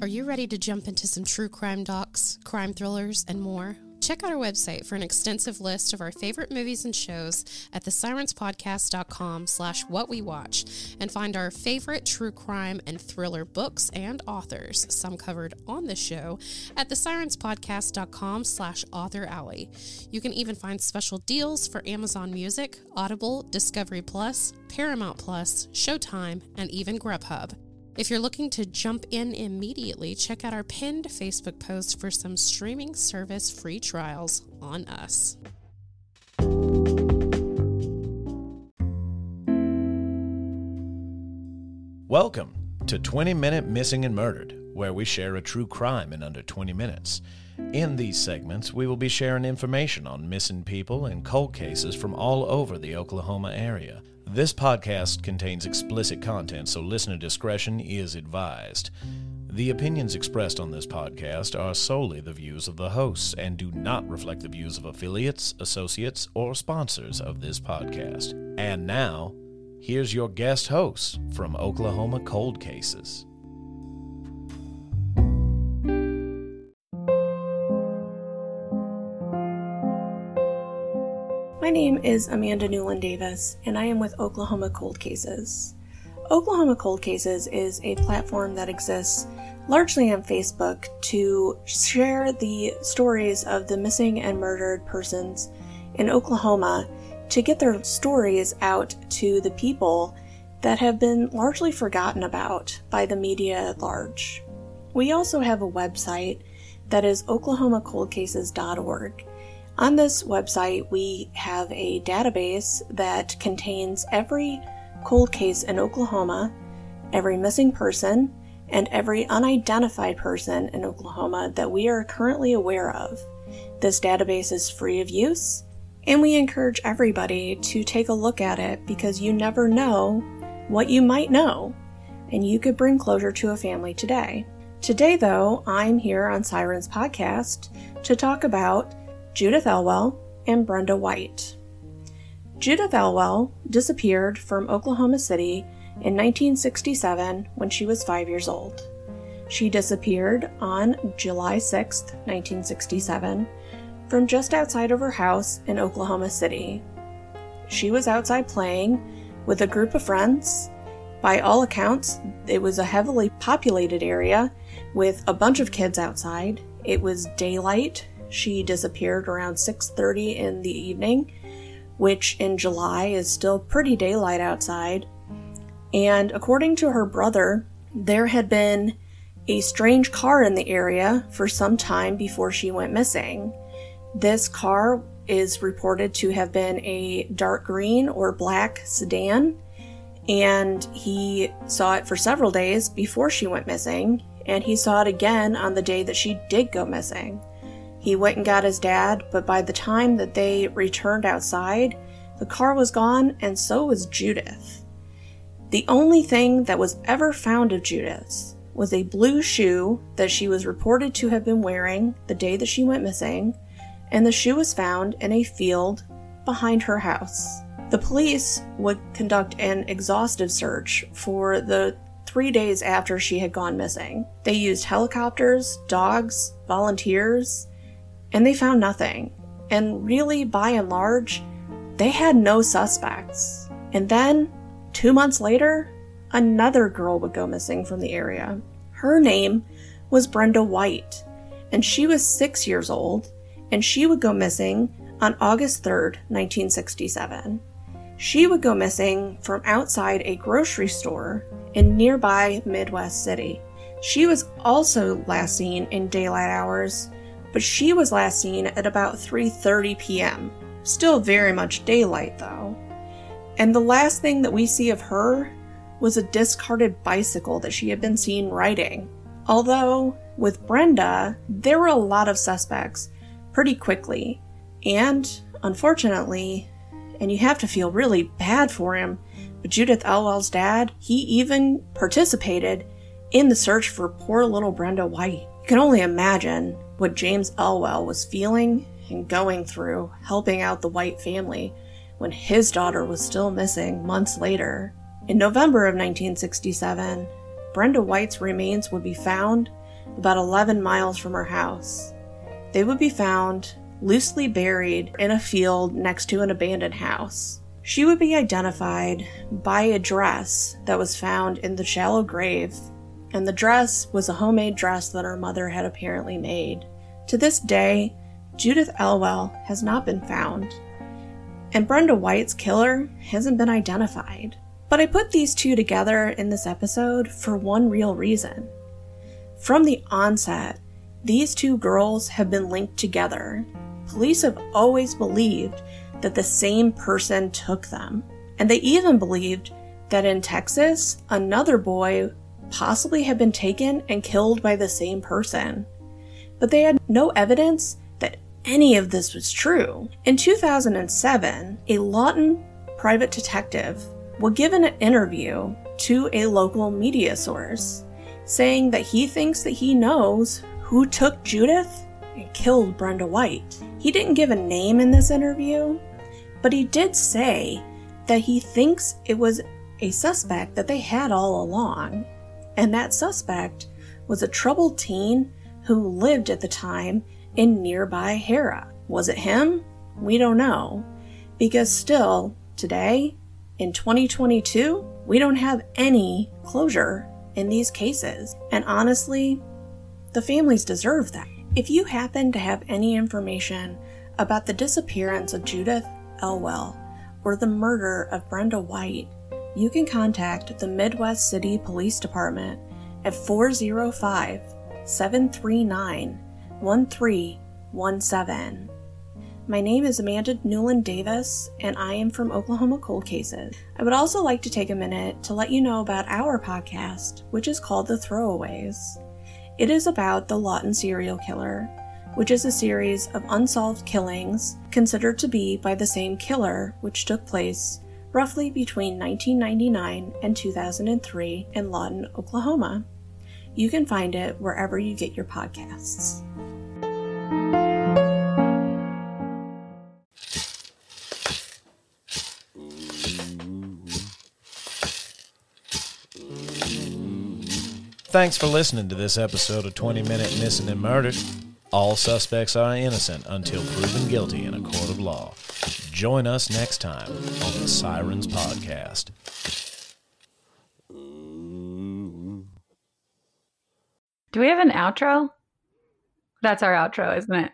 Are you ready to jump into some true crime docs, crime thrillers, and more? Check out our website for an extensive list of our favorite movies and shows at thesirenspodcast.com slash what we watch and find our favorite true crime and thriller books and authors, some covered on the show, at thesirenspodcast.com slash author alley. You can even find special deals for Amazon Music, Audible, Discovery Plus, Paramount Plus, Showtime, and even Grubhub. If you're looking to jump in immediately, check out our pinned Facebook post for some streaming service free trials on us. Welcome to 20 Minute Missing and Murdered, where we share a true crime in under 20 minutes. In these segments, we will be sharing information on missing people and cold cases from all over the Oklahoma area. This podcast contains explicit content, so listener discretion is advised. The opinions expressed on this podcast are solely the views of the hosts and do not reflect the views of affiliates, associates, or sponsors of this podcast. And now, here's your guest host from Oklahoma Cold Cases. My name is Amanda Newland Davis, and I am with Oklahoma Cold Cases. Oklahoma Cold Cases is a platform that exists largely on Facebook to share the stories of the missing and murdered persons in Oklahoma to get their stories out to the people that have been largely forgotten about by the media at large. We also have a website that is oklahomacoldcases.org on this website, we have a database that contains every cold case in Oklahoma, every missing person, and every unidentified person in Oklahoma that we are currently aware of. This database is free of use, and we encourage everybody to take a look at it because you never know what you might know, and you could bring closure to a family today. Today, though, I'm here on Sirens Podcast to talk about Judith Elwell, and Brenda White. Judith Elwell disappeared from Oklahoma City in 1967 when she was five years old. She disappeared on July 6, 1967, from just outside of her house in Oklahoma City. She was outside playing with a group of friends. By all accounts, it was a heavily populated area with a bunch of kids outside. It was daylight she disappeared around 6:30 in the evening, which in July is still pretty daylight outside. And according to her brother, there had been a strange car in the area for some time before she went missing. This car is reported to have been a dark green or black sedan, and he saw it for several days before she went missing, and he saw it again on the day that she did go missing. He went and got his dad, but by the time that they returned outside, the car was gone and so was Judith. The only thing that was ever found of Judith was a blue shoe that she was reported to have been wearing the day that she went missing, and the shoe was found in a field behind her house. The police would conduct an exhaustive search for the three days after she had gone missing. They used helicopters, dogs, volunteers, and they found nothing. And really, by and large, they had no suspects. And then, two months later, another girl would go missing from the area. Her name was Brenda White, and she was six years old, and she would go missing on August 3rd, 1967. She would go missing from outside a grocery store in nearby Midwest City. She was also last seen in daylight hours but she was last seen at about 3:30 p.m. Still very much daylight though. And the last thing that we see of her was a discarded bicycle that she had been seen riding. Although with Brenda, there were a lot of suspects pretty quickly. And unfortunately, and you have to feel really bad for him, but Judith Elwell's dad, he even participated in the search for poor little Brenda White. You can only imagine what James Elwell was feeling and going through helping out the White family when his daughter was still missing months later. In November of 1967, Brenda White's remains would be found about 11 miles from her house. They would be found loosely buried in a field next to an abandoned house. She would be identified by a dress that was found in the shallow grave, and the dress was a homemade dress that her mother had apparently made. To this day, Judith Elwell has not been found, and Brenda White's killer hasn't been identified. But I put these two together in this episode for one real reason. From the onset, these two girls have been linked together. Police have always believed that the same person took them. And they even believed that in Texas, another boy possibly have been taken and killed by the same person. But they had no evidence that any of this was true. In 2007, a Lawton private detective would give an interview to a local media source saying that he thinks that he knows who took Judith and killed Brenda White. He didn't give a name in this interview, but he did say that he thinks it was a suspect that they had all along, and that suspect was a troubled teen who lived at the time in nearby Harrah. Was it him? We don't know, because still, today, in 2022, we don't have any closure in these cases. And honestly, the families deserve that. If you happen to have any information about the disappearance of Judith Elwell or the murder of Brenda White, you can contact the Midwest City Police Department at 405 739 1317. My name is Amanda Newland Davis, and I am from Oklahoma Cold Cases. I would also like to take a minute to let you know about our podcast, which is called The Throwaways. It is about the Lawton serial killer, which is a series of unsolved killings considered to be by the same killer, which took place roughly between 1999 and 2003 in Lawton, Oklahoma. You can find it wherever you get your podcasts. Thanks for listening to this episode of 20 Minute Missing and Murdered. All suspects are innocent until proven guilty in a court of law. Join us next time on the Sirens Podcast. Do we have an outro? That's our outro, isn't it?